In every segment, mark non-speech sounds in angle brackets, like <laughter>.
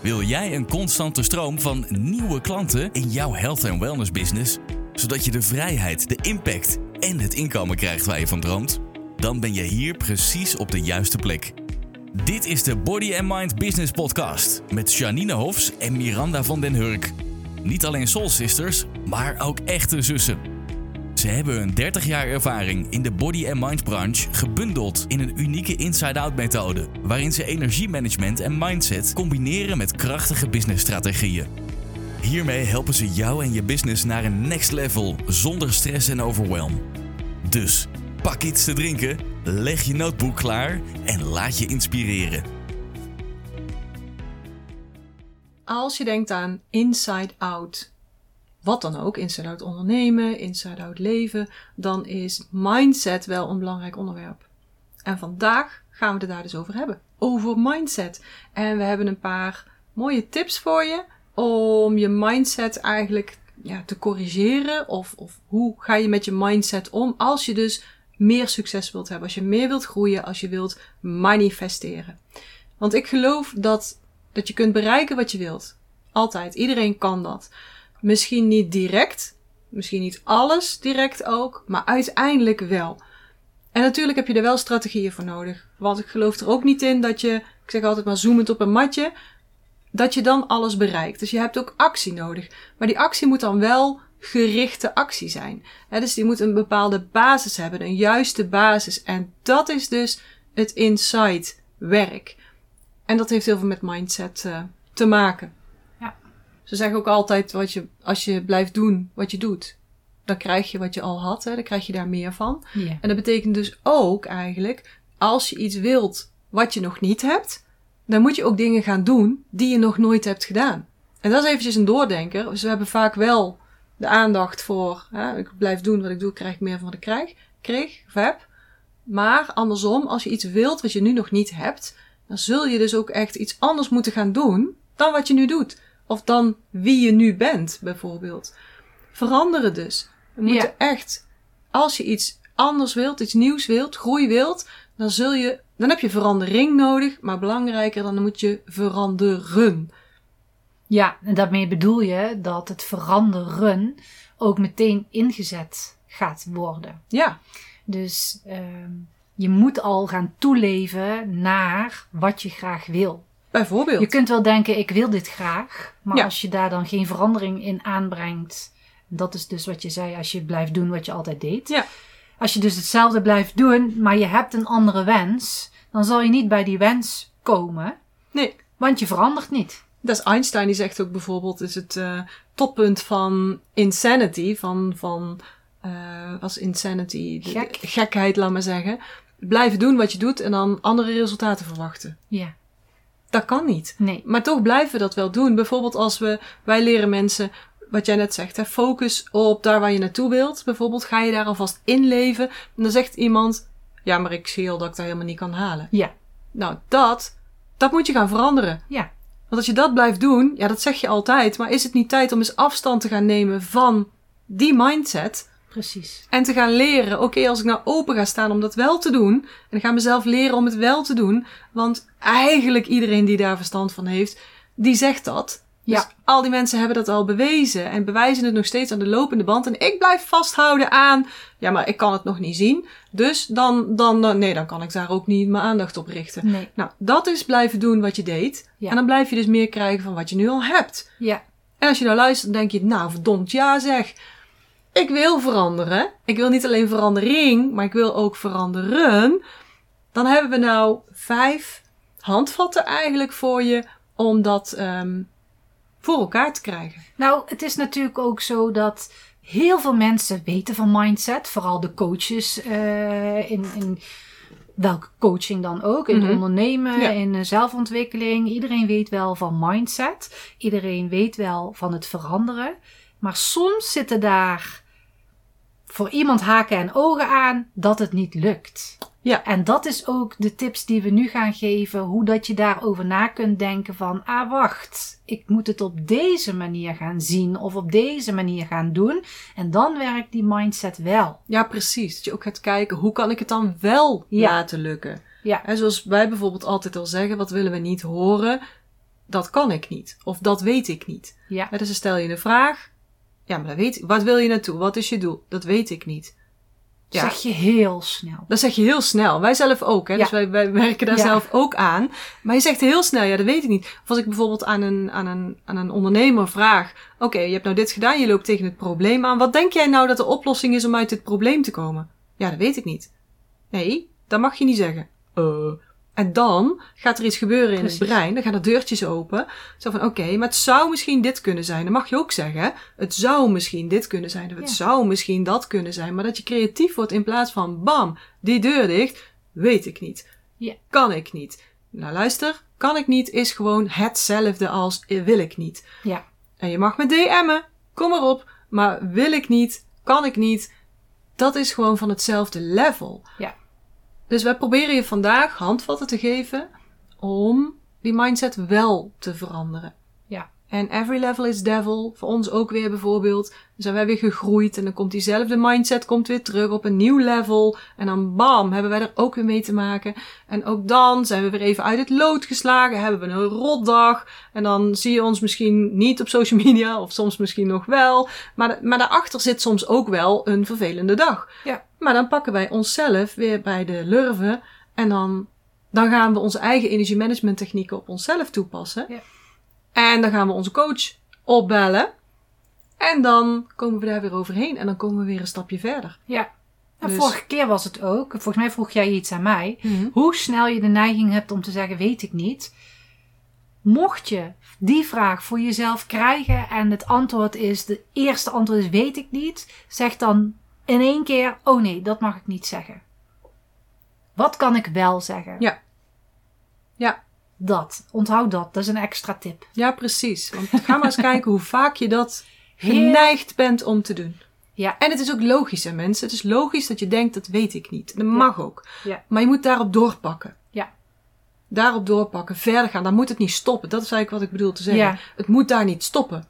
Wil jij een constante stroom van nieuwe klanten in jouw health en wellness business, zodat je de vrijheid, de impact en het inkomen krijgt waar je van droomt? Dan ben je hier precies op de juiste plek. Dit is de Body and Mind Business Podcast met Janine Hofs en Miranda van den Hurk. Niet alleen soul sisters, maar ook echte zussen. Ze hebben een 30 jaar ervaring in de body and mind branche gebundeld in een unieke inside-out methode, waarin ze energiemanagement en mindset combineren met krachtige businessstrategieën. Hiermee helpen ze jou en je business naar een next level zonder stress en overwhelm. Dus pak iets te drinken, leg je notebook klaar en laat je inspireren. Als je denkt aan inside out, wat dan ook, inside out ondernemen, inside out leven, dan is mindset wel een belangrijk onderwerp. En vandaag gaan we het daar dus over hebben. Over mindset. En we hebben een paar mooie tips voor je om je mindset eigenlijk ja, te corrigeren. Of, of hoe ga je met je mindset om als je dus meer succes wilt hebben. Als je meer wilt groeien, als je wilt manifesteren. Want ik geloof dat, dat je kunt bereiken wat je wilt. Altijd. Iedereen kan dat. Misschien niet direct, misschien niet alles direct ook, maar uiteindelijk wel. En natuurlijk heb je er wel strategieën voor nodig. Want ik geloof er ook niet in dat je, ik zeg altijd maar zoomend op een matje, dat je dan alles bereikt. Dus je hebt ook actie nodig. Maar die actie moet dan wel gerichte actie zijn. dus die moet een bepaalde basis hebben, een juiste basis. En dat is dus het insight werk. En dat heeft heel veel met mindset uh, te maken. Ze zeggen ook altijd, wat je, als je blijft doen wat je doet, dan krijg je wat je al had. Hè? Dan krijg je daar meer van. En dat betekent dus ook eigenlijk, als je iets wilt wat je nog niet hebt, dan moet je ook dingen gaan doen die je nog nooit hebt gedaan. En dat is eventjes een doordenker. Dus we hebben vaak wel de aandacht voor, hè, ik blijf doen wat ik doe, krijg ik meer van wat ik krijg, kreeg of heb. Maar andersom, als je iets wilt wat je nu nog niet hebt, dan zul je dus ook echt iets anders moeten gaan doen dan wat je nu doet. Of dan wie je nu bent, bijvoorbeeld. Veranderen dus. We moeten echt, als je iets anders wilt, iets nieuws wilt, groei wilt, dan zul je, dan heb je verandering nodig, maar belangrijker, dan moet je veranderen. Ja, en daarmee bedoel je dat het veranderen ook meteen ingezet gaat worden. Ja. Dus uh, je moet al gaan toeleven naar wat je graag wil. Bijvoorbeeld. Je kunt wel denken, ik wil dit graag. Maar als je daar dan geen verandering in aanbrengt. Dat is dus wat je zei, als je blijft doen wat je altijd deed. Ja. Als je dus hetzelfde blijft doen, maar je hebt een andere wens. Dan zal je niet bij die wens komen. Nee. Want je verandert niet. Dat is Einstein die zegt ook bijvoorbeeld, is het uh, toppunt van insanity, van, van uh, was insanity, Gek. gekheid, laat maar zeggen. Blijven doen wat je doet en dan andere resultaten verwachten. Ja. Dat kan niet. Nee. Maar toch blijven we dat wel doen. Bijvoorbeeld als we, wij leren mensen, wat jij net zegt, hè, focus op daar waar je naartoe wilt. Bijvoorbeeld ga je daar alvast inleven. En dan zegt iemand, ja, maar ik zie al dat ik dat helemaal niet kan halen. Ja. Nou, dat, dat moet je gaan veranderen. Ja. Want als je dat blijft doen, ja, dat zeg je altijd. Maar is het niet tijd om eens afstand te gaan nemen van die mindset? Precies. En te gaan leren, oké, als ik nou open ga staan om dat wel te doen, en ik ga mezelf leren om het wel te doen, want eigenlijk iedereen die daar verstand van heeft, die zegt dat. Dus Ja. al die mensen hebben dat al bewezen en bewijzen het nog steeds aan de lopende band. En ik blijf vasthouden aan, ja, maar ik kan het nog niet zien. Dus dan, dan, dan nee, dan kan ik daar ook niet mijn aandacht op richten. Nee. Nou, dat is blijven doen wat je deed. Ja. En dan blijf je dus meer krijgen van wat je nu al hebt. Ja. En als je nou luistert, dan denk je, nou verdomd ja zeg. Ik wil veranderen. Ik wil niet alleen verandering, maar ik wil ook veranderen. Dan hebben we nou vijf handvatten eigenlijk voor je om dat um, voor elkaar te krijgen. Nou, het is natuurlijk ook zo dat heel veel mensen weten van mindset. Vooral de coaches uh, in, in welke coaching dan ook. In Mhm. ondernemen, Ja. in eh, zelfontwikkeling. Iedereen weet wel van mindset. Iedereen weet wel van het veranderen. Maar soms zitten daar voor iemand haken en ogen aan dat het niet lukt. Ja. En dat is ook de tips die we nu gaan geven. Hoe dat je daarover na kunt denken van, ah wacht, ik moet het op deze manier gaan zien of op deze manier gaan doen. En dan werkt die mindset wel. Ja, precies. Dat je ook gaat kijken, hoe kan ik het dan wel Ja. laten lukken? Ja. En zoals wij bijvoorbeeld altijd al zeggen, wat willen we niet horen? dat kan ik niet. Of dat weet ik niet. Ja. Ja, dus dan stel je een vraag. Ja, maar dat weet ik. Wat wil je naartoe? Wat is je doel? Dat weet ik niet. Ja. Zeg je heel snel. Dat zeg je heel snel. Wij zelf ook. Hè? Ja. Dus wij, wij werken daar Ja. zelf ook aan. Maar je zegt heel snel, ja, dat weet ik niet. Of als ik bijvoorbeeld aan een, aan een, aan een ondernemer vraag. Oké, je hebt nou dit gedaan, je loopt tegen het probleem aan. Wat denk jij nou dat de oplossing is om uit dit probleem te komen? Ja, dat weet ik niet. Nee, dat mag je niet zeggen. Eh. En dan gaat er iets gebeuren in Precies. het brein. Dan gaan er deurtjes open. Zo van, oké, maar het zou misschien dit kunnen zijn. Dan mag je ook zeggen, het zou misschien dit kunnen zijn. Of het Ja. zou misschien dat kunnen zijn. Maar dat je creatief wordt in plaats van, bam, die deur dicht. Weet ik niet. Ja. Kan ik niet. Nou luister, kan ik niet is gewoon hetzelfde als eh, wil ik niet. Ja. En je mag me DM'en, kom maar op. Maar wil ik niet, kan ik niet, dat is gewoon van hetzelfde level. Ja. Dus wij proberen je vandaag handvatten te geven om die mindset wel te veranderen. Ja. En every level is devil. Voor ons ook weer bijvoorbeeld. Dan zijn wij weer gegroeid en dan komt diezelfde mindset komt weer terug op een nieuw level. En dan bam, hebben wij er ook weer mee te maken. En ook dan zijn we weer even uit het lood geslagen. Hebben we een rotdag. En dan zie je ons misschien niet op social media. Of soms misschien nog wel. Maar, maar daarachter zit soms ook wel een vervelende dag. Ja. Maar dan pakken wij onszelf weer bij de lurven. En dan, dan gaan we onze eigen energiemanagement technieken op onszelf toepassen. Ja. En dan gaan we onze coach opbellen. En dan komen we daar weer overheen. En dan komen we weer een stapje verder. Ja. En Dus- vorige keer was het ook. Volgens mij vroeg jij iets aan mij. Hoe snel je de neiging hebt om te zeggen, weet ik niet. Mocht je die vraag voor jezelf krijgen en het antwoord is, de eerste antwoord is weet ik niet. Zeg dan in één keer, oh nee, dat mag ik niet zeggen. Wat kan ik wel zeggen? Ja. Ja. Dat. Onthoud dat. Dat is een extra tip. Ja, precies. Want ga maar eens <laughs> kijken hoe vaak je dat geneigd bent om te doen. Ja. En het is ook logisch, hè mensen. Het is logisch dat je denkt, dat weet ik niet. Dat mag ook. Ja. Maar je moet daarop doorpakken. Ja. Daarop doorpakken, verder gaan. Dan moet het niet stoppen. Dat is eigenlijk wat ik bedoel te zeggen. Ja. Het moet daar niet stoppen.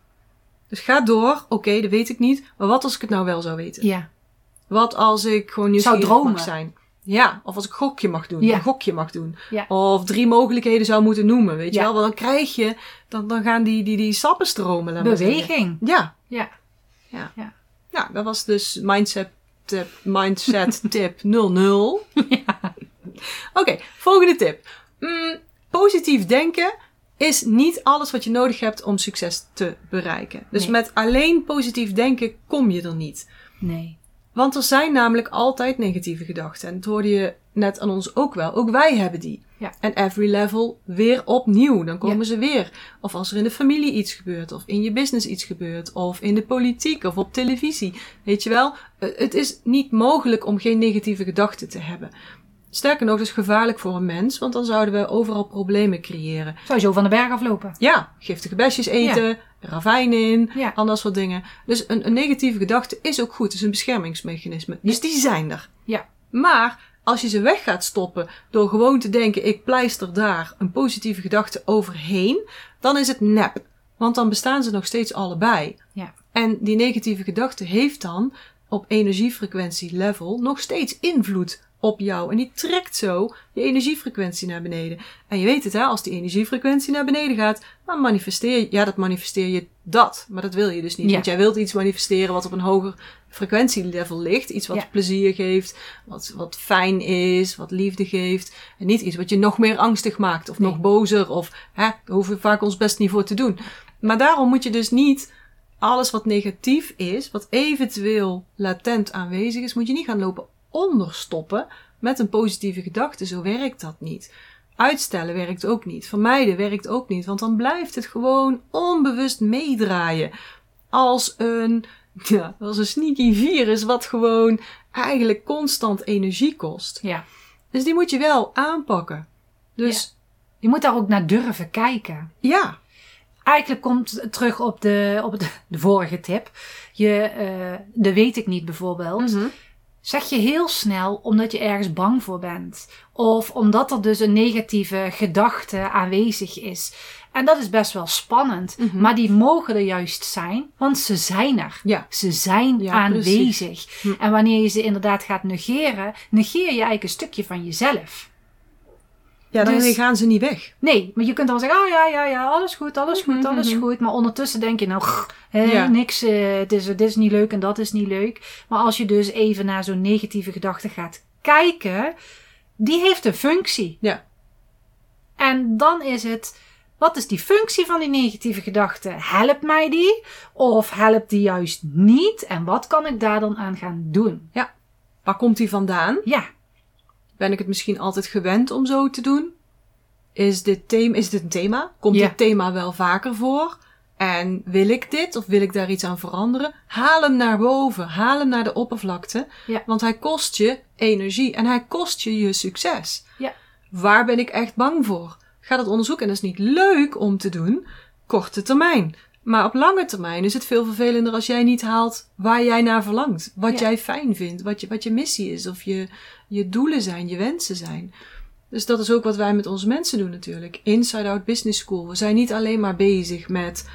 Dus ga door. Oké, dat weet ik niet. Maar wat als ik het nou wel zou weten? Ja. Wat als ik gewoon nieuwsgierig dromen. mag zijn? Ja, of als ik gokje mag doen. Ja. Een gokje mag doen. Ja. Of drie mogelijkheden zou moeten noemen, weet je Ja. wel. Want dan krijg je, dan, dan gaan die, die, die sappen stromen. Beweging. Ja. Ja. Ja. Ja. Nou, dat was dus mindset tip, mindset <laughs> tip 00. Oké, volgende tip. Mm, positief denken is niet alles wat je nodig hebt om succes te bereiken. Dus Nee. met alleen positief denken kom je er niet. Nee. Want er zijn namelijk altijd negatieve gedachten. En dat hoorde je net aan ons ook wel. Ook wij hebben die. Ja. En every level weer opnieuw. Dan komen Ja. ze weer. Of als er in de familie iets gebeurt. Of in je business iets gebeurt. Of in de politiek. Of op televisie. Weet je wel. Eh, Het is niet mogelijk om geen negatieve gedachten te hebben. Sterker nog, het is gevaarlijk voor een mens. Want dan zouden we overal problemen creëren. Zou je zo van de berg aflopen? Ja, giftige besjes eten, ravijn in, Ja. al dat soort dingen. Dus een, een negatieve gedachte is ook goed, het is een beschermingsmechanisme. Dus die zijn er. Ja. Maar als je ze weg gaat stoppen door gewoon te denken, ik pleister daar een positieve gedachte overheen, dan is het nep. Want dan bestaan ze nog steeds allebei. Ja. En die negatieve gedachte heeft dan op energiefrequentie level nog steeds invloed op jou. En die trekt zo je energiefrequentie naar beneden. En je weet het, hè, als die energiefrequentie naar beneden gaat, dan manifesteer je, ja, dat manifesteer je dat. Maar dat wil je dus niet. Ja. Want jij wilt iets manifesteren wat op een hoger frequentielevel ligt. Iets wat Ja. plezier geeft, wat, wat fijn is, wat liefde geeft. En niet iets wat je nog meer angstig maakt of nog bozer. Of, hè, daar hoeven we vaak ons best niet voor te doen. Maar daarom moet je dus niet alles wat negatief is, wat eventueel latent aanwezig is, moet je niet gaan lopen onderstoppen met een positieve gedachte. Zo werkt dat niet. Uitstellen werkt ook niet. Vermijden werkt ook niet. Want dan blijft het gewoon onbewust meedraaien. Als een, <laughs> ja, als een sneaky virus wat gewoon eigenlijk constant energie kost. Ja. Dus die moet je wel aanpakken. Dus Je moet daar ook naar durven kijken. ja, Eigenlijk komt het terug op de, op de, de vorige tip. Je, eh, de weet ik niet bijvoorbeeld. Mhm. Zeg je heel snel omdat je ergens bang voor bent. Of omdat er dus een negatieve gedachte aanwezig is. En dat is best wel spannend. Mhm. Maar die mogen er juist zijn, want ze zijn er. ja, Ze zijn Ja, aanwezig. Hm. En wanneer je ze inderdaad gaat negeren, negeer je eigenlijk een stukje van jezelf. Ja, dan Dus- gaan ze niet weg. Nee, maar je kunt dan zeggen, oh ja, ja, ja, alles goed, alles goed, Mhm, alles mhm. goed. Maar ondertussen denk je nou, hè, Ja. niks, eh, het is, dit is niet leuk en dat is niet leuk. Maar als je dus even naar zo'n negatieve gedachte gaat kijken, die heeft een functie. Ja. En dan is het, wat is die functie van die negatieve gedachte? Helpt mij die? Of helpt die juist niet? En wat kan ik daar dan aan gaan doen? Waar komt die vandaan? Ja, Ben ik het misschien altijd gewend om zo te doen? Is dit, thema, is dit een thema? Komt Ja. dit thema wel vaker voor? En wil ik dit of wil ik daar iets aan veranderen? Haal hem naar boven. Haal hem naar de oppervlakte. Ja. Want hij kost je energie en hij kost je je succes. Ja. Waar ben ik echt bang voor? Ga dat onderzoeken. En dat is niet leuk om te doen, korte termijn. Maar op lange termijn is het veel vervelender als jij niet haalt waar jij naar verlangt. Wat Ja. jij fijn vindt, wat je, wat je missie is of je, je doelen zijn, je wensen zijn. Dus dat is ook wat wij met onze mensen doen natuurlijk. Inside Out Business School. We zijn niet alleen maar bezig met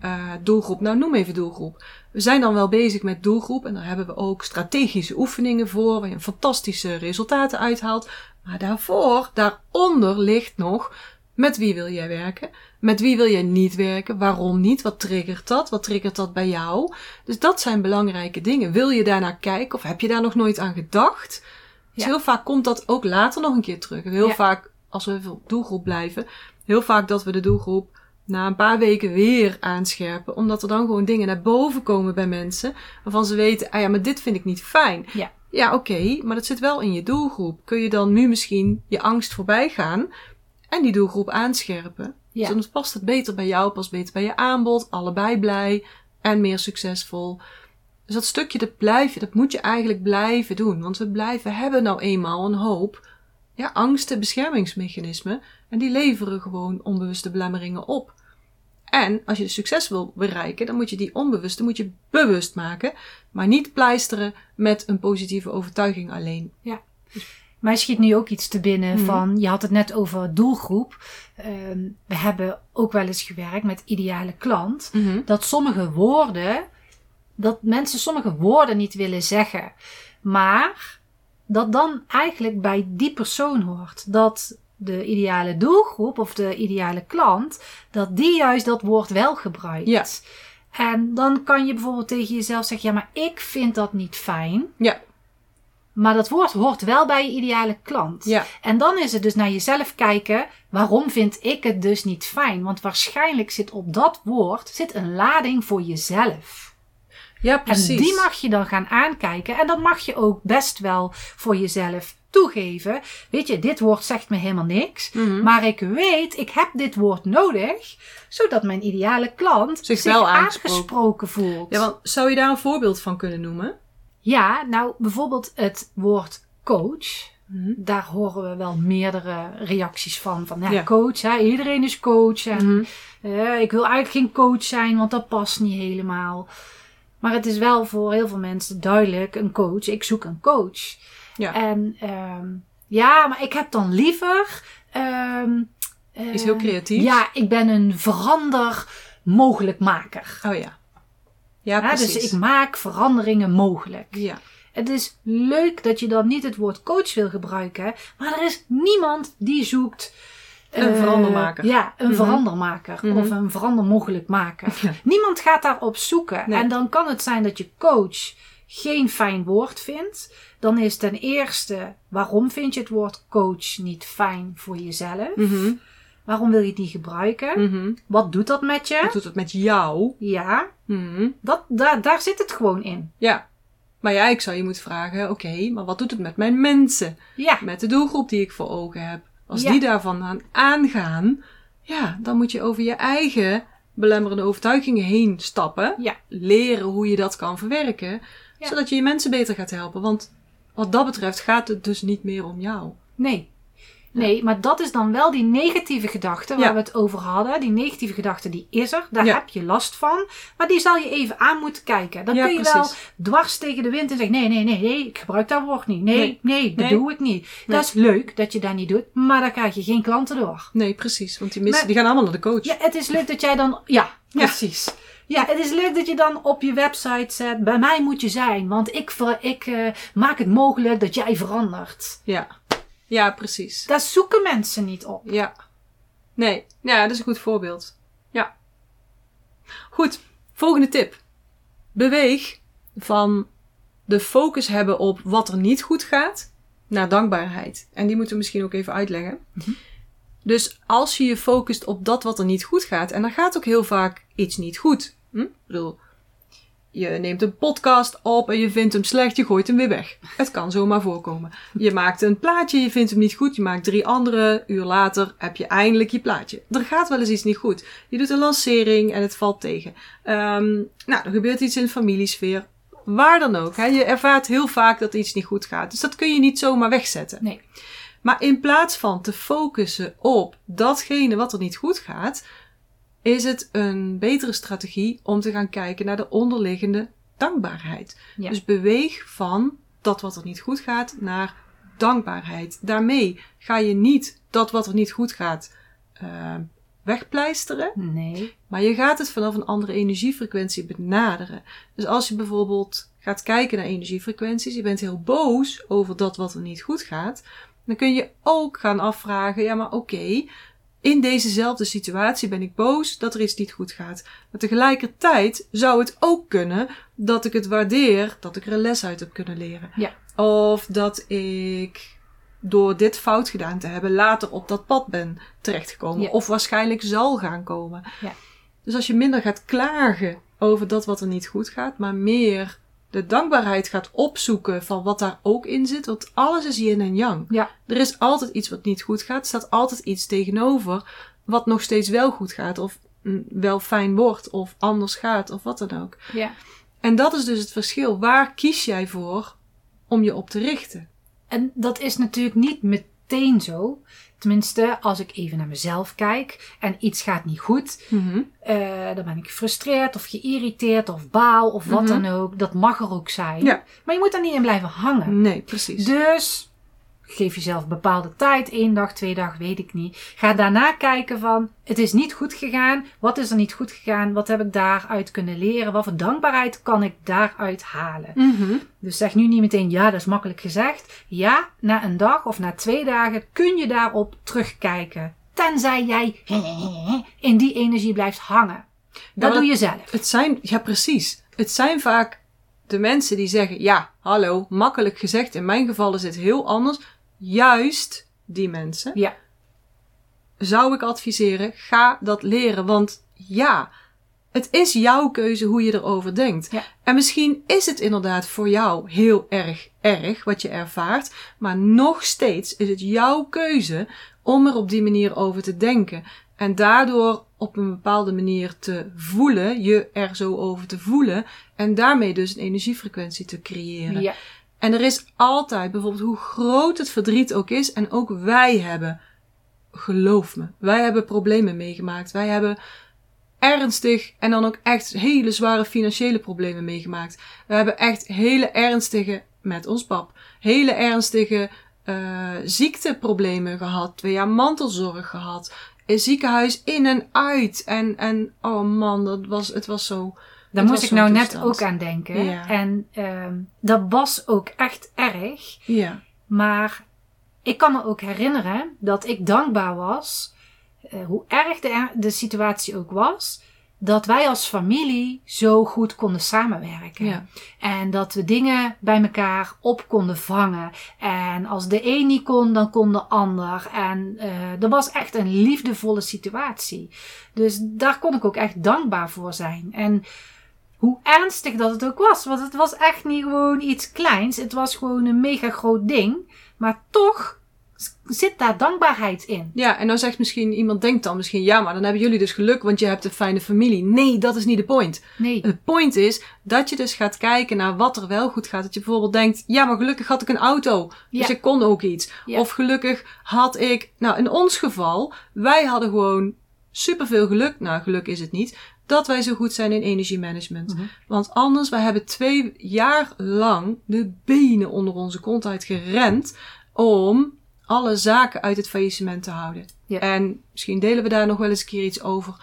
eh, doelgroep. Nou, noem even doelgroep. We zijn dan wel bezig met doelgroep. En daar hebben we ook strategische oefeningen voor. Waar je fantastische resultaten uithaalt. Maar daarvoor, daaronder ligt nog... Met wie wil jij werken? Met wie wil jij niet werken? Waarom niet? Wat triggert dat? Wat triggert dat bij jou? Dus dat zijn belangrijke dingen. Wil je daarnaar kijken of heb je daar nog nooit aan gedacht? Dus heel vaak komt dat ook later nog een keer terug. Heel vaak, als we op doelgroep blijven, heel vaak dat we de doelgroep na een paar weken weer aanscherpen. Omdat er dan gewoon dingen naar boven komen bij mensen. Waarvan ze weten, ah ja, maar dit vind ik niet fijn. Ja. Ja, oké, maar dat zit wel in je doelgroep. Kun je dan nu misschien je angst voorbij gaan en die doelgroep aanscherpen? Ja. Dus dan past het beter bij jou, past beter bij je aanbod, allebei blij en meer succesvol. Dus dat stukje, dat blijf je, dat moet je eigenlijk blijven doen. Want we blijven, hebben nou eenmaal een hoop ja, angsten, beschermingsmechanismen. En die leveren gewoon onbewuste belemmeringen op. En als je de succes wil bereiken, dan moet je die onbewuste moet je bewust maken. Maar niet pleisteren met een positieve overtuiging alleen. Mij schiet nu ook iets te binnen Mhm. van, je had het net over doelgroep. Ehm, we hebben ook wel eens gewerkt met ideale klant. Dat sommige woorden, dat mensen sommige woorden niet willen zeggen. Maar dat dan eigenlijk bij die persoon hoort. Dat de ideale doelgroep of de ideale klant, dat die juist dat woord wel gebruikt. Ja. En dan kan je bijvoorbeeld tegen jezelf zeggen, ja, maar ik vind dat niet fijn. Ja, Maar dat woord hoort wel bij je ideale klant. ja, En dan is het dus naar jezelf kijken. Waarom vind ik het dus niet fijn? Want waarschijnlijk zit op dat woord zit een lading voor jezelf. Ja, En precies. die mag je dan gaan aankijken. En dat mag je ook best wel voor jezelf toegeven. Weet je, dit woord zegt me helemaal niks. Mhm. Maar ik weet, ik heb dit woord nodig. Zodat mijn ideale klant Zich zich, wel aangesproken. aangesproken. voelt. Ja, want zou je daar een voorbeeld van kunnen noemen? Ja, nou bijvoorbeeld het woord coach. Mhm. Daar horen we wel meerdere reacties van. Van ja, Ja. coach, hè, iedereen is coach. En Mhm. eh, ik wil eigenlijk geen coach zijn, want dat past niet helemaal. Maar het is wel voor heel veel mensen duidelijk een coach. Ik zoek een coach. Ja. En ehm, ja, maar ik heb dan liever. ehm, Is heel ehm, creatief. Ja, ik ben een verander mogelijkmaker. Oh ja. Ja, Ja, precies. dus ik maak veranderingen mogelijk. Ja. Het is leuk dat je dan niet het woord coach wil gebruiken, maar er is niemand die zoekt. Een eh, verandermaker. Ja, een Mhm. verandermaker Mhm. of een verandermogelijkmaker. <laughs> Ja. Niemand gaat daarop zoeken. Nee. En dan kan het zijn dat je coach geen fijn woord vindt. Dan is ten eerste, waarom vind je het woord coach niet fijn voor jezelf? Mhm. Waarom wil je het niet gebruiken? Mhm. Wat doet dat met je? Wat doet het met jou? Ja, Mhm. dat, daar, daar zit het gewoon in. Ja. Maar ja, ik zou je moeten vragen, oké, maar wat doet het met mijn mensen? Ja, Met de doelgroep die ik voor ogen heb? Als Ja. die daarvan aan aangaan, ja, dan moet je over je eigen belemmerende overtuigingen heen stappen. Ja. Leren hoe je dat kan verwerken, Ja. zodat je je mensen beter gaat helpen. Want wat dat betreft gaat het dus niet meer om jou. Nee. Nee, maar dat is dan wel die negatieve gedachte waar Ja. we het over hadden. Die negatieve gedachte, die is er. Daar Ja. heb je last van. Maar die zal je even aan moeten kijken. Dan Ja, kun je wel dwars tegen de wind en zeggen... Nee, nee, nee, nee, ik gebruik dat woord niet. Nee, nee, Nee. dat Nee. doe ik niet. Nee. Dat is leuk dat je dat niet doet. Maar dan krijg je geen klanten door. Nee, precies. Want die, missen, Maar- die gaan allemaal naar de coach. Ja, het is leuk dat jij dan... Ja, precies. Ja, het is leuk dat je dan op je website zet... Bij mij moet je zijn. Want ik, ik eh, maak het mogelijk dat jij verandert. Ja. Ja, precies. Daar zoeken mensen niet op. Ja. Nee, ja, dat is een goed voorbeeld. Ja. Goed, volgende tip. Beweeg van de focus hebben op wat er niet goed gaat naar dankbaarheid. En die moeten we misschien ook even uitleggen. Dus als je je focust op dat wat er niet goed gaat, en dan gaat ook heel vaak iets niet goed. Hm? Ik bedoel, je neemt een podcast op en je vindt hem slecht, je gooit hem weer weg. Het kan zomaar voorkomen. Je maakt een plaatje, je vindt hem niet goed, je maakt drie andere, uur later heb je eindelijk je plaatje. Er gaat wel eens iets niet goed. Je doet een lancering en het valt tegen. Ehm, nou, er gebeurt iets in de familiesfeer. Waar dan ook. Hè? Je ervaart heel vaak dat iets niet goed gaat. Dus dat kun je niet zomaar wegzetten. Nee. Maar in plaats van te focussen op datgene wat er niet goed gaat, is het een betere strategie om te gaan kijken naar de onderliggende dankbaarheid. Ja. Dus beweeg van dat wat er niet goed gaat naar dankbaarheid. Daarmee ga je niet dat wat er niet goed gaat eh, wegpleisteren, Nee. maar je gaat het vanaf een andere energiefrequentie benaderen. Dus als je bijvoorbeeld gaat kijken naar energiefrequenties, je bent heel boos over dat wat er niet goed gaat, dan kun je ook gaan afvragen, ja maar oké, in dezezelfde situatie ben ik boos dat er iets niet goed gaat. Maar tegelijkertijd zou het ook kunnen dat ik het waardeer dat ik er een les uit heb kunnen leren. Ja. Of dat ik door dit fout gedaan te hebben later op dat pad ben terechtgekomen. Ja. Of waarschijnlijk zal gaan komen. Ja. Dus als je minder gaat klagen over dat wat er niet goed gaat, maar meer de dankbaarheid gaat opzoeken van wat daar ook in zit. Want alles is yin en yang. Ja. Er is altijd iets wat niet goed gaat. Er staat altijd iets tegenover wat nog steeds wel goed gaat. Of mm, wel fijn wordt. Of anders gaat. Of wat dan ook. Ja. En dat is dus het verschil. Waar kies jij voor om je op te richten? En dat is natuurlijk niet meteen zo. Tenminste, als ik even naar mezelf kijk en iets gaat niet goed, eh, dan ben ik gefrustreerd of geïrriteerd of baal of wat Mhm. dan ook. Dat mag er ook zijn. Ja. Maar je moet daar niet in blijven hangen. Nee, precies. Dus geef jezelf bepaalde tijd, één dag, twee dagen, weet ik niet. Ga daarna kijken van, het is niet goed gegaan. Wat is er niet goed gegaan? Wat heb ik daaruit kunnen leren? Wat voor dankbaarheid kan ik daaruit halen? Mhm. Dus zeg nu niet meteen, ja, dat is makkelijk gezegd. Ja, na een dag of na twee dagen kun je daarop terugkijken. Tenzij jij in die energie blijft hangen. Dat maar doe je zelf. Het zijn, ja precies. Het zijn vaak de mensen die zeggen, ja, hallo, makkelijk gezegd. In mijn geval is het heel anders. Juist die mensen Ja, zou ik adviseren, ga dat leren. Want ja, het is jouw keuze hoe je erover denkt. Ja. En misschien is het inderdaad voor jou heel erg erg wat je ervaart. Maar nog steeds is het jouw keuze om er op die manier over te denken. En daardoor op een bepaalde manier te voelen, je er zo over te voelen. En daarmee dus een energiefrequentie te creëren. ja, En er is altijd, bijvoorbeeld hoe groot het verdriet ook is, en ook wij hebben, geloof me, wij hebben problemen meegemaakt. Wij hebben ernstig en dan ook echt hele zware financiële problemen meegemaakt. We hebben echt hele ernstige, met ons pap, hele ernstige eh ziekteproblemen gehad. Twee jaar mantelzorg gehad. Een ziekenhuis in en uit. En, en oh man, dat was, het was zo. daar moest ik nou net ook aan denken. Ja. En ehm, dat was ook echt erg. Ja. Maar ik kan me ook herinneren dat ik dankbaar was, eh, hoe erg de, de situatie ook was, dat wij als familie zo goed konden samenwerken. Ja. En dat we dingen bij elkaar op konden vangen. En als de een niet kon, dan kon de ander. En eh dat was echt een liefdevolle situatie. Dus daar kon ik ook echt dankbaar voor zijn. En hoe ernstig dat het ook was. Want het was echt niet gewoon iets kleins. Het was gewoon een mega groot ding. Maar toch zit daar dankbaarheid in. Ja, en dan zegt misschien iemand, denkt dan misschien, ja, maar dan hebben jullie dus geluk, want je hebt een fijne familie. Nee, dat is niet de point. Nee. De point is dat je dus gaat kijken naar wat er wel goed gaat. Dat je bijvoorbeeld denkt, ja, maar gelukkig had ik een auto. Dus ik kon ook iets. Ja. Of gelukkig had ik, nou, in ons geval, wij hadden gewoon superveel geluk. Nou, geluk is het niet. Dat wij zo goed zijn in energiemanagement. Mhm. Want anders, wij hebben twee jaar lang de benen onder onze kont uit gerend om alle zaken uit het faillissement te houden. Ja. En misschien delen we daar nog wel eens een keer iets over.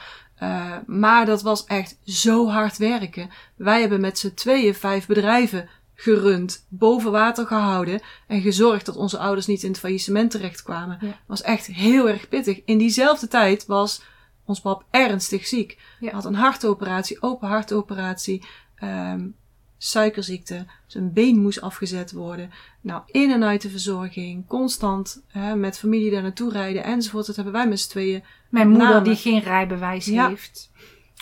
Uh, maar dat was echt zo hard werken. Wij hebben met z'n tweeën vijf bedrijven gerund, boven water gehouden en gezorgd dat onze ouders niet in het faillissement terechtkwamen. Ja. was echt heel erg pittig. In diezelfde tijd was ons pap ernstig ziek. Ja. Hij had een hartoperatie, open hartoperatie, ehm, suikerziekte. Zijn been moest afgezet worden. Nou, in en uit de verzorging, constant hè, met familie daar naartoe rijden enzovoort. Dat hebben wij met z'n tweeën Mijn moeder Namen. die geen rijbewijs Ja. heeft.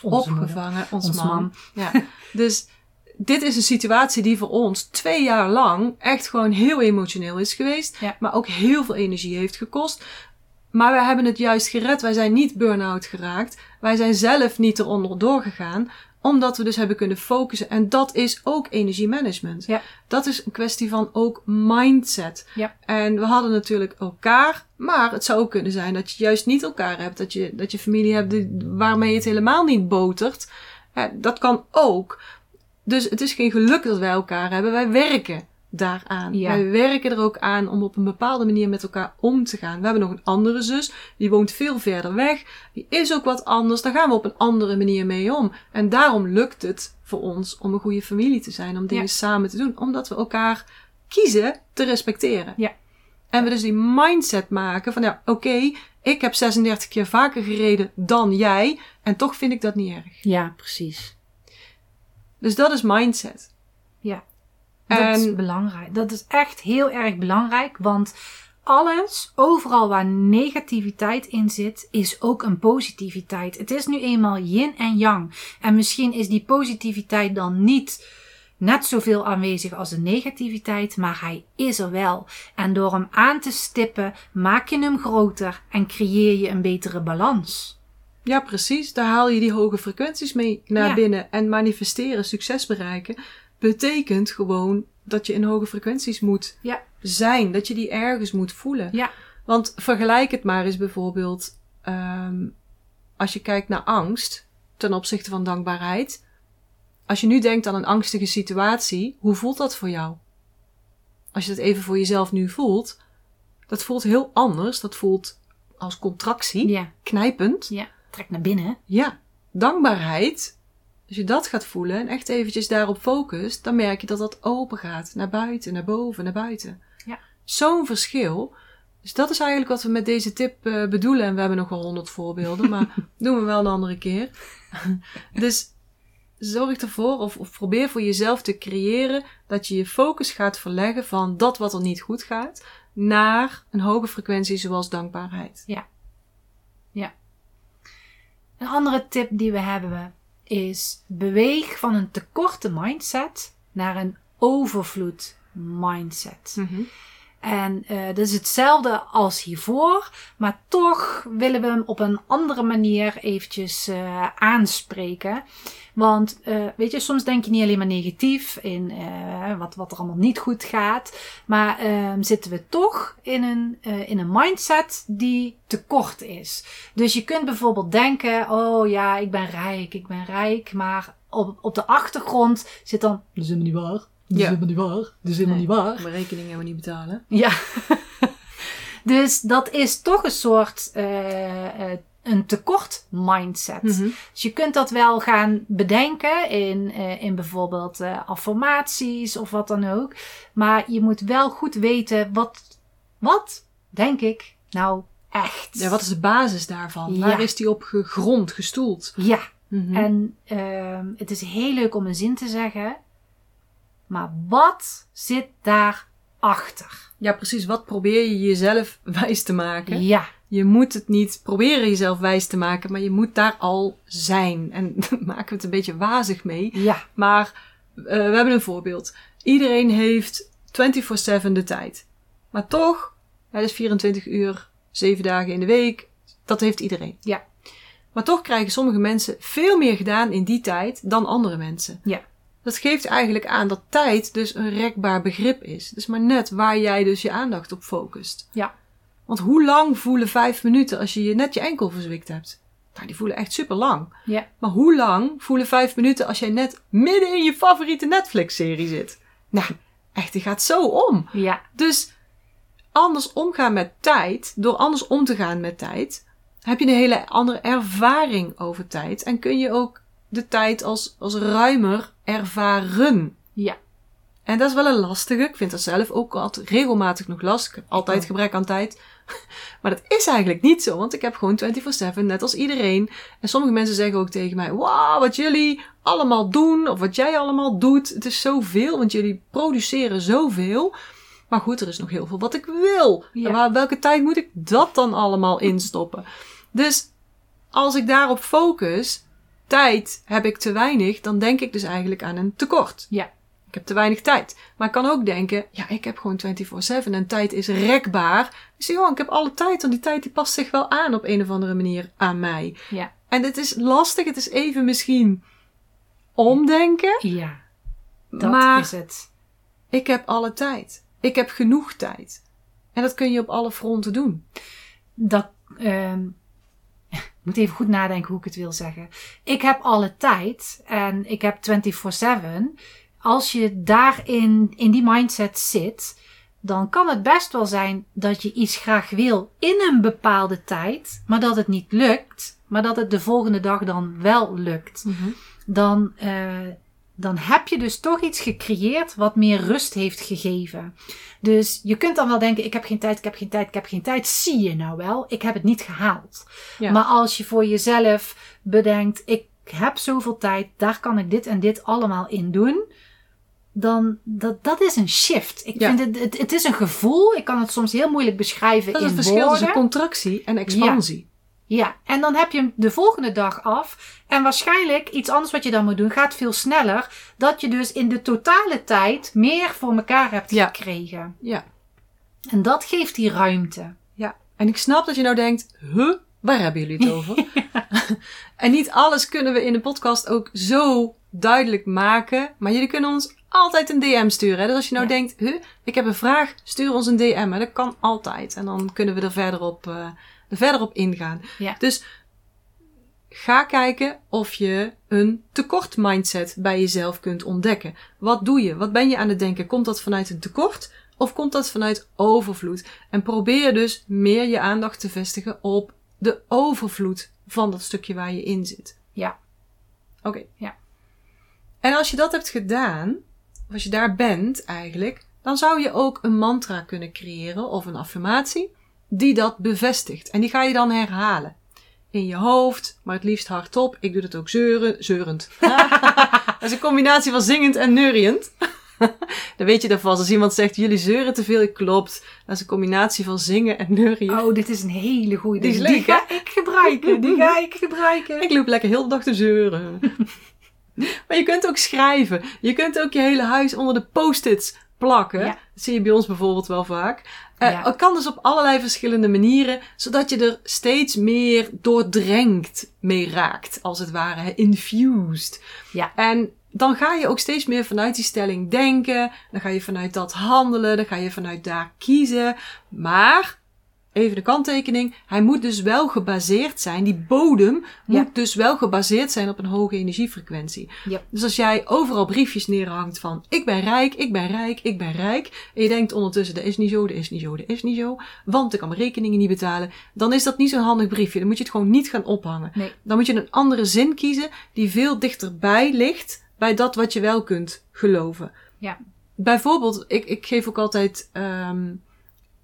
Onze opgevangen. Ons, Ons man. man. Ja. dus dit is een situatie die voor ons twee jaar lang echt gewoon heel emotioneel is geweest. Ja. Maar ook heel veel energie heeft gekost. Maar wij hebben het juist gered. Wij zijn niet burn-out geraakt. Wij zijn zelf niet eronder doorgegaan. Omdat we dus hebben kunnen focussen. En dat is ook energiemanagement. Ja. Dat is een kwestie van ook mindset. Ja. En we hadden natuurlijk elkaar. Maar het zou ook kunnen zijn dat je juist niet elkaar hebt. Dat je, dat je familie hebt die- waarmee je het helemaal niet botert. Ja, dat kan ook. Dus het is geen geluk dat wij elkaar hebben. Wij werken daaraan. Ja. Wij werken er ook aan om op een bepaalde manier met elkaar om te gaan. We hebben nog een andere zus. Die woont veel verder weg. Die is ook wat anders. Daar gaan we op een andere manier mee om. En daarom lukt het voor ons om een goede familie te zijn. Om dingen Ja. samen te doen. Omdat we elkaar kiezen te respecteren. Ja. En we dus die mindset maken van ja, oké, ik heb 36 keer vaker gereden dan jij. En toch vind ik dat niet erg. Ja, precies. Dus dat is mindset. Ja. Dat is belangrijk. Dat is echt heel erg belangrijk, want alles, overal waar negativiteit in zit, is ook een positiviteit. Het is nu eenmaal yin en yang. En misschien is die positiviteit dan niet net zoveel aanwezig als de negativiteit, maar hij is er wel. En door hem aan te stippen, maak je hem groter en creëer je een betere balans. Ja, precies. Daar haal je die hoge frequenties mee naar Ja. binnen. En manifesteren, succes bereiken, betekent gewoon dat je in hoge frequenties moet Ja. zijn. Dat je die ergens moet voelen. Ja. Want vergelijk het maar eens bijvoorbeeld ehm, als je kijkt naar angst ten opzichte van dankbaarheid. Als je nu denkt aan een angstige situatie, hoe voelt dat voor jou? Als je dat even voor jezelf nu voelt, dat voelt heel anders. Dat voelt als contractie, Ja, knijpend. ja. Trek naar binnen. Ja, dankbaarheid. Als je dat gaat voelen en echt eventjes daarop focust, dan merk je dat dat open gaat. Naar buiten, naar boven, naar buiten. Ja. Zo'n verschil. Dus dat is eigenlijk wat we met deze tip eh, bedoelen. En we hebben nog wel honderd voorbeelden, maar <laughs> doen we wel een andere keer. <laughs> dus zorg ervoor of, of probeer voor jezelf te creëren dat je je focus gaat verleggen van dat wat er niet goed gaat, naar een hoge frequentie zoals dankbaarheid. Een andere tip die we hebben is beweeg van een tekorten mindset naar een overvloed mindset. En eh dat is hetzelfde als hiervoor, maar toch willen we hem op een andere manier eventjes eh, aanspreken. Want eh, weet je, soms denk je niet alleen maar negatief in wat, wat er allemaal niet goed gaat, maar ehm, zitten we toch in een, in een mindset die tekort is. Dus je kunt bijvoorbeeld denken, oh ja, ik ben rijk, ik ben rijk, maar op, op de achtergrond zit dan, dat is helemaal niet waar. Dat is Ja. helemaal niet waar. Dat is helemaal Nee. niet waar. Mijn rekening hebben we niet betalen. Ja. <laughs> dus dat is toch een soort eh, eh, een tekort mindset. Mhm. Dus je kunt dat wel gaan bedenken in, eh, in bijvoorbeeld affirmaties of wat dan ook. Maar je moet wel goed weten wat, wat denk ik nou echt. Ja, wat is de basis daarvan? Ja. Waar is die op gegrond, gestoeld? Ja, Mhm. en ehm, het is heel leuk om een zin te zeggen. Maar wat zit daarachter? Ja, precies. Wat probeer je jezelf <laughs> wijs te maken? Ja, Je moet het niet proberen jezelf wijs te maken, maar je moet daar al zijn. En <laughs> daar maken we het een beetje wazig mee. ja, Maar eh, we hebben een voorbeeld. Iedereen heeft 24-7 de tijd. Maar toch, het is 24 uur, 7 dagen in de week. Dat heeft iedereen. Ja. Maar toch krijgen sommige mensen veel meer gedaan in die tijd dan andere mensen. Ja. Dat geeft eigenlijk aan dat tijd dus een rekbaar begrip is. Dus maar net waar jij dus je aandacht op focust. Ja. Want hoe lang voelen vijf minuten als je je net je enkel verzwikt hebt? Nou, die voelen echt super lang. ja, Maar hoe lang voelen vijf minuten als jij net midden in je favoriete Netflix-serie zit? Nou, echt, die gaat zo om. ja, Dus anders omgaan met tijd, door anders om te gaan met tijd, heb je een hele andere ervaring over tijd. En kun je ook de tijd als, als ruimer ervaren. ja. En dat is wel een lastige. Ik vind dat zelf ook altijd regelmatig nog lastig. Altijd gebrek aan tijd. <laughs> maar dat is eigenlijk niet zo, want ik heb gewoon 24-7, net als iedereen. En sommige mensen zeggen ook tegen mij: Wauw, wat jullie allemaal doen, of wat jij allemaal doet. Het is zoveel, want jullie produceren zoveel. Maar goed, er is nog heel veel wat ik wil. Ja. En waar, welke tijd moet ik dat dan allemaal <laughs> instoppen? Dus als ik daarop focus, tijd heb ik te weinig, dan denk ik dus eigenlijk aan een tekort. Ja. Ik heb te weinig tijd. Maar ik kan ook denken, ja, ik heb gewoon 24-7 en tijd is rekbaar. Dus joh, ik heb alle tijd, want die tijd die past zich wel aan op een of andere manier aan mij. Ja. En het is lastig, het is even misschien omdenken, Ja, dat maar is het. ik heb alle tijd. Ik heb genoeg tijd. En dat kun je op alle fronten doen. Dat, ehm, ik moet even goed nadenken hoe ik het wil zeggen. Ik heb alle tijd en ik heb 24-7. Als je daarin, in die mindset zit, dan kan het best wel zijn dat je iets graag wil in een bepaalde tijd, maar dat het niet lukt, maar dat het de volgende dag dan wel lukt. Dan, eh, dan heb je dus toch iets gecreëerd wat meer rust heeft gegeven. Dus je kunt dan wel denken, ik heb geen tijd, ik heb geen tijd, ik heb geen tijd. Zie je nou wel, ik heb het niet gehaald. Ja. Maar als je voor jezelf bedenkt, ik heb zoveel tijd, daar kan ik dit en dit allemaal in doen. Dan, dat, dat is een shift. Ik Ja. vind het, het, het is een gevoel. Ik kan het soms heel moeilijk beschrijven Dat is in het verschil woorden. tussen contractie en expansie. Ja, en dan heb je hem de volgende dag af. En waarschijnlijk iets anders wat je dan moet doen gaat veel sneller. Dat je dus in de totale tijd meer voor elkaar hebt Ja. gekregen. Ja. En dat geeft die ruimte. Ja. En ik snap dat je nou denkt, huh, waar hebben jullie het <laughs> over? <laughs> en niet alles kunnen we in de podcast ook zo duidelijk maken. Maar jullie kunnen ons altijd een DM sturen. Hè? Dus als je nou Ja. denkt, huh, ik heb een vraag, stuur ons een DM. Hè? Dat kan altijd. En dan kunnen we er verder op, eh, er verder op ingaan. Ja. Dus ga kijken of je een tekort mindset bij jezelf kunt ontdekken. Wat doe je? Wat ben je aan het denken? Komt dat vanuit een tekort of komt dat vanuit overvloed? En probeer dus meer je aandacht te vestigen op de overvloed van dat stukje waar je in zit. Ja. Oké. Ja. En als je dat hebt gedaan, of als je daar bent eigenlijk, dan zou je ook een mantra kunnen creëren of een affirmatie die dat bevestigt. En die ga je dan herhalen. In je hoofd, maar het liefst hardop. Ik doe dat ook zeuren, zeurend. <laughs> dat is een combinatie van zingend en neuriënd. <laughs> dan weet je dat vast. Als iemand zegt, jullie zeuren te veel, klopt. Dat is een combinatie van zingen en neurien. Oh, dit is een hele goede. Die Die ga ik gebruiken. Die ga ik gebruiken. Ik loop lekker heel de dag te zeuren. <laughs> maar je kunt ook schrijven. Je kunt ook je hele huis onder de post-its plakken. Ja. Dat zie je bij ons bijvoorbeeld wel vaak. Eh, Ja. Het kan dus op allerlei verschillende manieren, zodat je er steeds meer doordrenkt mee raakt, als het ware, infused. Ja. En dan ga je ook steeds meer vanuit die stelling denken, dan ga je vanuit dat handelen, dan ga je vanuit daar kiezen. Maar, even de kanttekening, hij moet dus wel gebaseerd zijn, die bodem Ja. moet dus wel gebaseerd zijn op een hoge energiefrequentie. Ja. Dus als jij overal briefjes neerhangt van ik ben rijk, ik ben rijk, ik ben rijk. En je denkt ondertussen dat is niet zo, dat is niet zo, dat is niet zo. Want ik kan mijn rekeningen niet betalen. Dan is dat niet zo'n handig briefje. Dan moet je het gewoon niet gaan ophangen. Nee. Dan moet je een andere zin kiezen die veel dichterbij ligt bij dat wat je wel kunt geloven. Ja. Bijvoorbeeld, ik, ik geef ook altijd ehm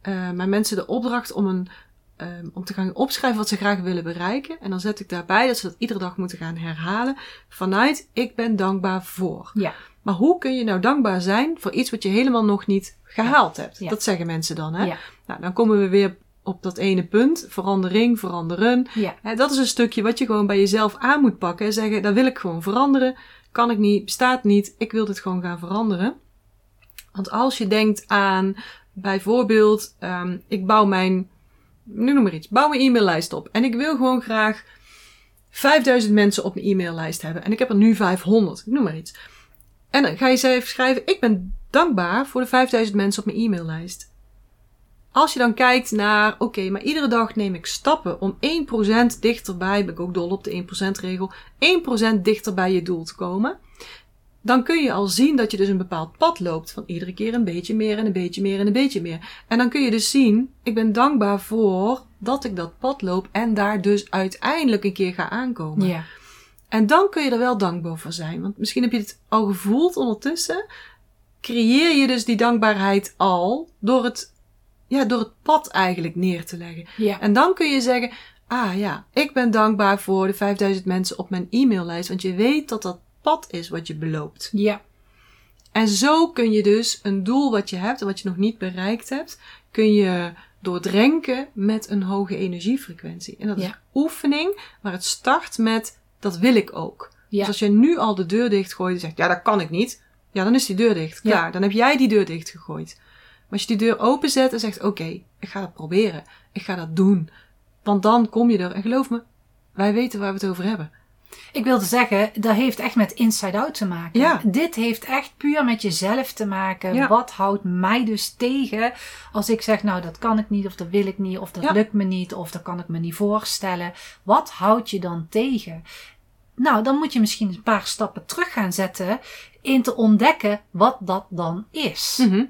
eh, mijn mensen de opdracht om, een, ehm, om te gaan opschrijven wat ze graag willen bereiken. En dan zet ik daarbij dat ze dat iedere dag moeten gaan herhalen vanuit ik ben dankbaar voor. Ja. Maar hoe kun je nou dankbaar zijn voor iets wat je helemaal nog niet gehaald hebt? Ja. Dat zeggen mensen dan. Hè? Ja. Nou, dan komen we weer op dat ene punt. Verandering, veranderen. Ja. Hè, dat is een stukje wat je gewoon bij jezelf aan moet pakken. En zeggen, dat wil ik gewoon veranderen. Kan ik niet, bestaat niet. Ik wil dit gewoon gaan veranderen. Want als je denkt aan bijvoorbeeld, ehm, ik bouw mijn, nu noem maar iets, bouw mijn e-maillijst op. En ik wil gewoon graag 5000 mensen op mijn e-maillijst hebben. En ik heb er nu 500, ik noem maar iets. En dan ga je zelf schrijven, ik ben dankbaar voor de 5000 mensen op mijn e-maillijst. Als je dan kijkt naar, oké, maar iedere dag neem ik stappen om 1% dichterbij, ben ik ook dol op de 1% regel, 1% dichter bij je doel te komen. Dan kun je al zien dat je dus een bepaald pad loopt van iedere keer een beetje meer en een beetje meer en een beetje meer. En dan kun je dus zien, ik ben dankbaar voor dat ik dat pad loop en daar dus uiteindelijk een keer ga aankomen. creëer je dus die dankbaarheid al door het, ja, door het pad eigenlijk neer te leggen. Ja. En dan kun je zeggen, ah ja, ik ben dankbaar voor de 5000 mensen op mijn e-maillijst, want je weet dat dat pad is wat je beloopt. Ja. En zo kun je dus een doel wat je hebt en wat je nog niet bereikt hebt, kun je doordrenken met een hoge energiefrequentie. En dat is oefening, maar het start met dat wil ik ook. Ja. Dus als je nu al de deur dichtgooit en zegt, ja dat kan ik niet, ja dan is die deur dicht. Ja. Klaar, dan heb jij die deur dichtgegooid. Maar als je die deur openzet en zegt, oké, ik ga dat proberen. Ik ga dat doen. Want dan kom je er. En geloof me, wij weten waar we het over hebben. Ik wilde zeggen, dat heeft echt met inside out te maken. Ja. Dit heeft echt puur met jezelf te maken. Ja. Wat houdt mij dus tegen als ik zeg, nou dat kan ik niet, of dat wil ik niet, of dat Ja. lukt me niet, of dat kan ik me niet voorstellen. Wat houdt je dan tegen? Nou, dan moet je misschien een paar stappen terug gaan zetten in te ontdekken wat dat dan is. Mhm.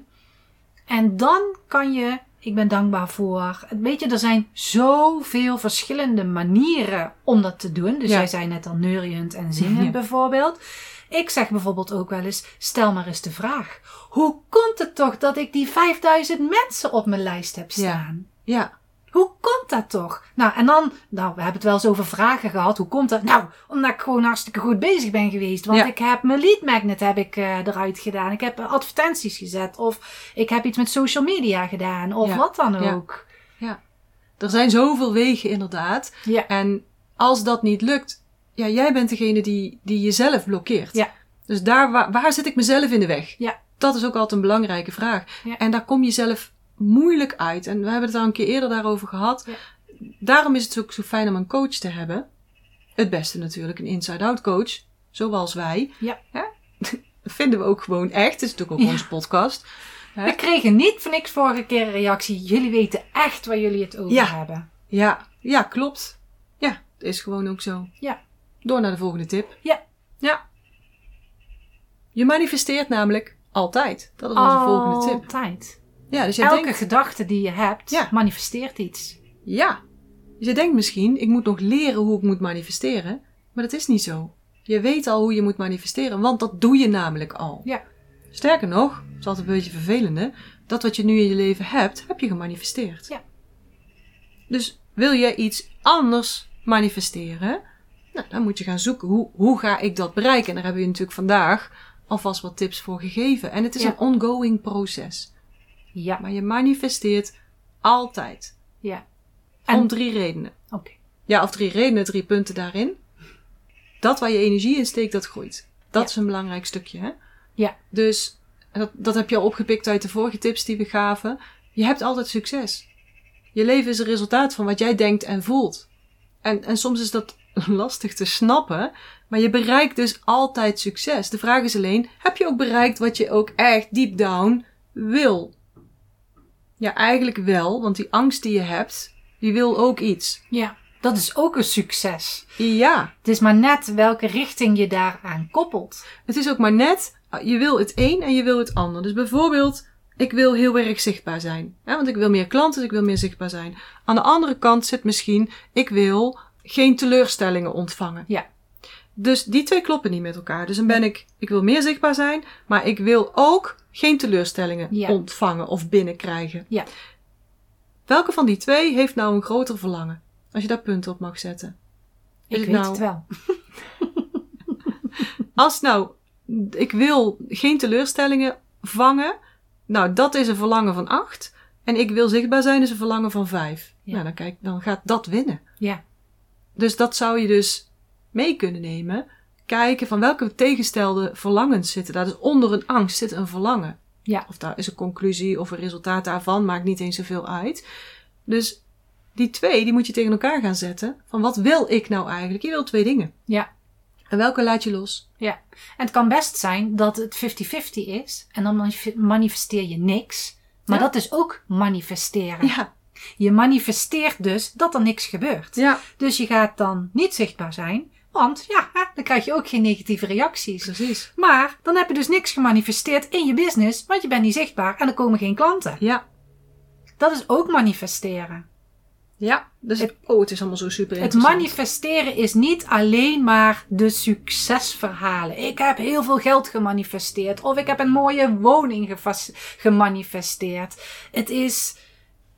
En dan kan je, ik ben dankbaar voor. Weet je, er zijn zoveel verschillende manieren om dat te doen. Dus Ja. jij zei net al neuriënd en zingend Ja. bijvoorbeeld. Ik zeg bijvoorbeeld ook wel eens, stel maar eens de vraag. Hoe komt het toch dat ik die 5000 mensen op mijn lijst heb Ja. staan? Ja, Hoe komt dat toch? Nou, en dan, nou, we hebben het wel eens over vragen gehad. Hoe komt dat? Nou, omdat ik gewoon hartstikke goed bezig ben geweest. Want Ja. ik heb mijn lead magnet heb ik, eh, eruit gedaan. Ik heb eh, advertenties gezet. Of ik heb iets met social media gedaan. Of Ja. wat dan Ja. ook. er zijn zoveel wegen inderdaad. Ja. En als dat niet lukt, ja, jij bent degene die, die jezelf blokkeert. Ja. Dus daar, waar, waar zit ik mezelf in de weg? Ja. Dat is ook altijd een belangrijke vraag. Ja. En daar kom je zelf moeilijk uit. En we hebben het al een keer eerder daarover gehad. Ja. Daarom is het ook zo fijn om een coach te hebben. Het beste natuurlijk, een inside-out coach. Zoals wij. Ja. <laughs> Dat vinden we ook gewoon echt. Het is natuurlijk ook Ja. onze podcast. Hè? We kregen niet voor niks vorige keer een reactie. Jullie weten echt waar jullie het over Ja. hebben. Ja, ja, klopt. Ja, het is gewoon ook zo. Ja. Door naar de volgende tip. Ja. Ja. Je manifesteert namelijk altijd. Dat is onze volgende tip. Altijd. Ja, dus Elke denkt, gedachte die je hebt, Ja. manifesteert iets. ja. Dus je denkt misschien, ik moet nog leren hoe ik moet manifesteren. Maar dat is niet zo. Je weet al hoe je moet manifesteren, want dat doe je namelijk al. Ja. Sterker nog, dat is altijd een beetje vervelende, dat wat je nu in je leven hebt, heb je gemanifesteerd. Ja. Dus wil je iets anders manifesteren, nou, dan moet je gaan zoeken, hoe, hoe ga ik dat bereiken? En daar hebben we natuurlijk vandaag alvast wat tips voor gegeven. En het is Ja. een ongoing proces. Ja. Maar je manifesteert altijd. Ja. En- Om drie redenen. Oké. Ja, of drie redenen, drie punten daarin. Dat waar je energie in steekt, dat groeit. Dat Ja. is een belangrijk stukje, hè? Ja. Dus, dat, dat heb je al opgepikt uit de vorige tips die we gaven. Je hebt altijd succes. Je leven is een resultaat van wat jij denkt en voelt. En, en soms is dat <laughs> lastig te snappen, maar je bereikt dus altijd succes. De vraag is alleen, heb je ook bereikt wat je ook echt deep down wil? Ja, eigenlijk wel, want die angst die je hebt, die wil ook iets. Ja. Dat is ook een succes. Ja, Het is maar net welke richting je daaraan koppelt. Het is ook maar net, je wil het een en je wil het ander. Dus bijvoorbeeld, ik wil heel erg zichtbaar zijn. Hè, want ik wil meer klanten, dus ik wil meer zichtbaar zijn. Aan de andere kant zit misschien, ik wil geen teleurstellingen ontvangen. Ja. Dus die twee kloppen niet met elkaar. Dus dan ben ik, ik wil meer zichtbaar zijn, maar ik wil ook geen teleurstellingen Ja. ontvangen of binnenkrijgen. Ja. Welke van die twee heeft nou een groter verlangen? Als je daar punten op mag zetten. Is Ik het weet nou- het wel. <laughs> Als nou, ik wil geen teleurstellingen vangen. Nou, dat is een verlangen van 8. En ik wil zichtbaar zijn is een verlangen van 5. Ja. Nou, dan, kijk, dan gaat dat winnen. Ja. Dus dat zou je dus mee kunnen nemen. Kijken van welke tegenstelde verlangens zitten daar. Dus onder een angst zit een verlangen. Ja. Of daar is een conclusie of een resultaat daarvan. Maakt niet eens zoveel uit. Dus die twee, die moet je tegen elkaar gaan zetten. Van wat wil ik nou eigenlijk? Je wil twee dingen. Ja. En welke laat je los? Ja. En het kan best zijn dat het 50-50 is. En dan manif- manifesteer je niks. Maar Ja. dat is ook manifesteren. Ja. Je manifesteert dus dat er niks gebeurt. Ja, Dus je gaat dan niet zichtbaar zijn. Want ja, dan krijg je ook geen negatieve reacties. precies. Maar dan heb je dus niks gemanifesteerd in je business. Want je bent niet zichtbaar en er komen geen klanten. Ja, Dat is ook manifesteren. Ja, dus Het- oh, het is allemaal zo super Het manifesteren is niet alleen maar de succesverhalen. Ik heb heel veel geld gemanifesteerd. Of ik heb een mooie woning gemanifesteerd. Het is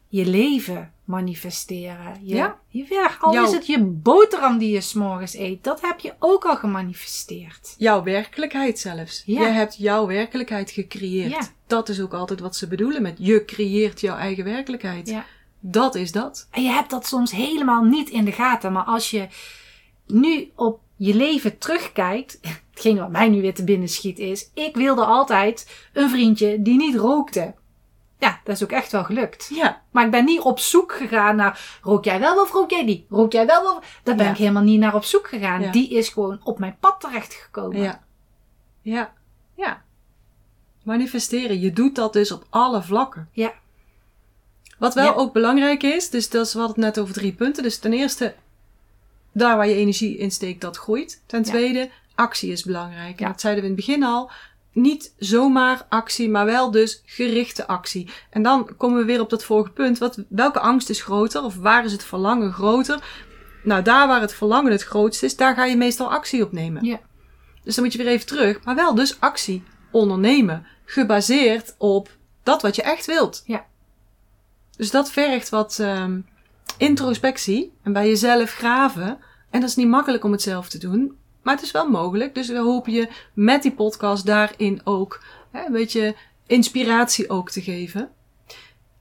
je leven manifesteren. Je, Ja. je werk. Al Jouw- is het je boterham die je s'morgens eet. Dat heb je ook al gemanifesteerd. Jouw werkelijkheid zelfs. Ja. Je hebt jouw werkelijkheid gecreëerd. Ja. Dat is ook altijd wat ze bedoelen met je creëert jouw eigen werkelijkheid. Ja. Dat is dat. En je hebt dat soms helemaal niet in de gaten. Maar als je nu op je leven terugkijkt. <laughs> Hetgeen wat mij nu weer te binnen schiet is. Ik wilde altijd een vriendje die niet rookte. Dat is ook echt wel gelukt. Ja. Maar ik ben niet op zoek gegaan naar. Rook jij wel of rook jij niet? Rook jij wel of. Daar ben Ja. ik helemaal niet naar op zoek gegaan. Ja. Die is gewoon op mijn pad terechtgekomen. Ja. Ja. Ja. Manifesteren. Je doet dat dus op alle vlakken. Ja. Wat wel Ja. ook belangrijk is, dus dat is, we hadden het net over drie punten. Dus ten eerste, daar waar je energie in steekt, dat groeit. Ten tweede, actie is belangrijk. En dat zeiden we in het begin al. Niet zomaar actie, maar wel dus gerichte actie. En dan komen we weer op dat vorige punt. Wat, welke angst is groter? Of waar is het verlangen groter? Nou, daar waar het verlangen het grootst is, daar ga je meestal actie op nemen. Ja. Dus dan moet je weer even terug. Maar wel dus actie ondernemen. Gebaseerd op dat wat je echt wilt. Ja. Dus dat vergt wat ehm, introspectie. En bij jezelf graven. En dat is niet makkelijk om het zelf te doen. Maar het is wel mogelijk. Dus we hopen je met die podcast daarin ook hè, een beetje inspiratie ook te geven.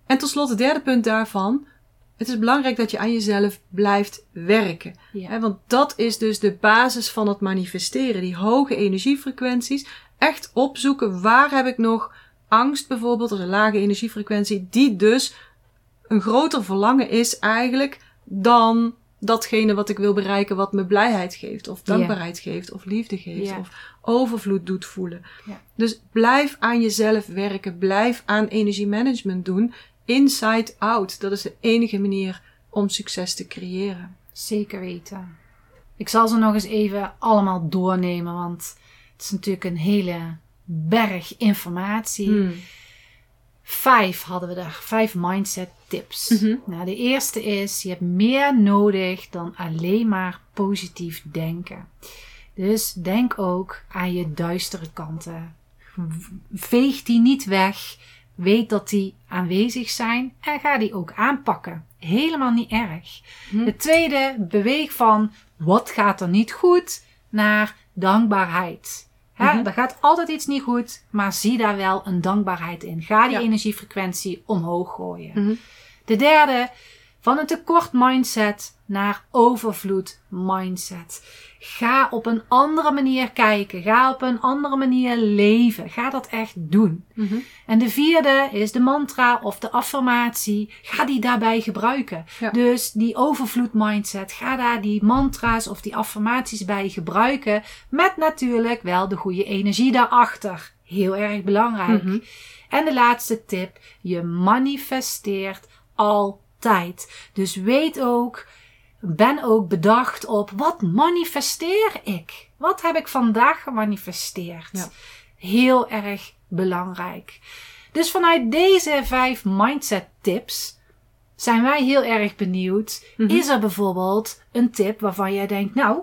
En tot slot het derde punt daarvan. Het is belangrijk dat je aan jezelf blijft werken. Ja. Hè, want dat is dus de basis van het manifesteren. Die hoge energiefrequenties. Echt opzoeken waar heb ik nog angst bijvoorbeeld, als een lage energiefrequentie, die dus een groter verlangen is eigenlijk dan datgene wat ik wil bereiken, wat me blijheid geeft, of dankbaarheid geeft, of liefde geeft, of overvloed doet voelen. Dus blijf aan jezelf werken, blijf aan energiemanagement doen, inside out. Dat is de enige manier om succes te creëren. Zeker weten. Ik zal ze nog eens even allemaal doornemen, want het is natuurlijk een hele berg informatie. Hmm. Vijf hadden we daar, vijf mindset tips. Mhm. Nou, de eerste is, je hebt meer nodig dan alleen maar positief denken. Dus denk ook aan je duistere kanten. Veeg die niet weg. Weet dat die aanwezig zijn en ga die ook aanpakken. Helemaal niet erg. Hm. De tweede, beweeg van wat gaat er niet goed naar dankbaarheid. Hè, Mhm. Er gaat altijd iets niet goed, maar zie daar wel een dankbaarheid in. Ga die Ja. energiefrequentie omhoog gooien. Mhm. De derde, van een tekort mindset naar overvloed mindset. Ga op een andere manier kijken. Ga op een andere manier leven. Ga dat echt doen. Mhm. En de vierde is de mantra of de affirmatie. Ga die daarbij gebruiken. Ja. Dus die overvloed mindset. Ga daar die mantra's of die affirmaties bij gebruiken. Met natuurlijk wel de goede energie daarachter. Heel erg belangrijk. Mhm. En de laatste tip. Je manifesteert Dus weet ook, ben ook bedacht op wat manifesteer ik? Wat heb ik vandaag gemanifesteerd? Ja. Heel erg belangrijk. Dus vanuit deze vijf mindset tips zijn wij heel erg benieuwd. Mhm. Is er bijvoorbeeld een tip waarvan jij denkt, nou,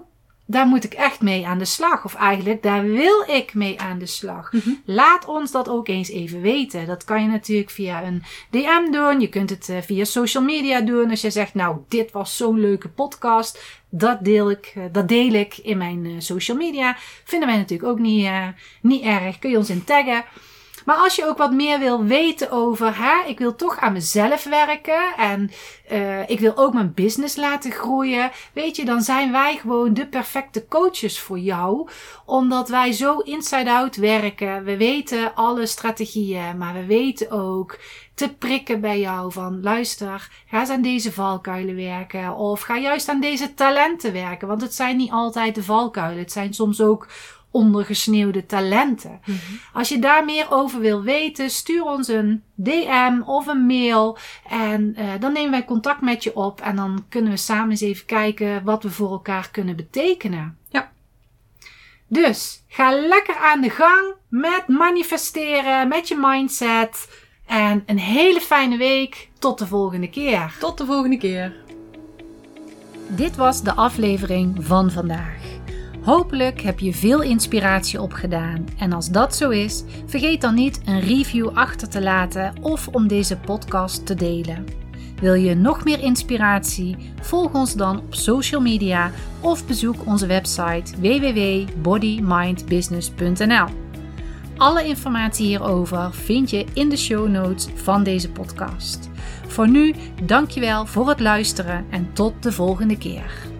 daar moet ik echt mee aan de slag. Of eigenlijk, daar wil ik mee aan de slag. Mhm. Laat ons dat ook eens even weten. Dat kan je natuurlijk via een DM doen. Je kunt het eh, via social media doen. Als je zegt, nou, dit was zo'n leuke podcast. Dat deel ik, eh, dat deel ik in mijn eh, social media. Vinden wij natuurlijk ook niet, niet erg. Kun je ons in taggen. Maar als je ook wat meer wil weten over, hè, ik wil toch aan mezelf werken en eh, ik wil ook mijn business laten groeien, weet je, dan zijn wij gewoon de perfecte coaches voor jou, omdat wij zo inside-out werken. We weten alle strategieën, maar we weten ook te prikken bij jou van, luister, ga eens aan deze valkuilen werken of ga juist aan deze talenten werken, want het zijn niet altijd de valkuilen, het zijn soms ook ondergesneeuwde talenten. Als je daar meer over wil weten, stuur ons een DM of een mail. En eh, dan nemen wij contact met je op. En dan kunnen we samen eens even kijken wat we voor elkaar kunnen betekenen. Ja. Dus ga lekker aan de gang met manifesteren, met je mindset. En een hele fijne week. Tot de volgende keer. Tot de volgende keer. Dit was de aflevering van vandaag. Hopelijk heb je veel inspiratie opgedaan. En als dat zo is, vergeet dan niet een review achter te laten of om deze podcast te delen. Wil je nog meer inspiratie? Volg ons dan op social media of bezoek onze website www.bodymindbusiness.nl. Alle informatie hierover vind je in de show notes van deze podcast. Voor nu, dankjewel voor het luisteren en tot de volgende keer.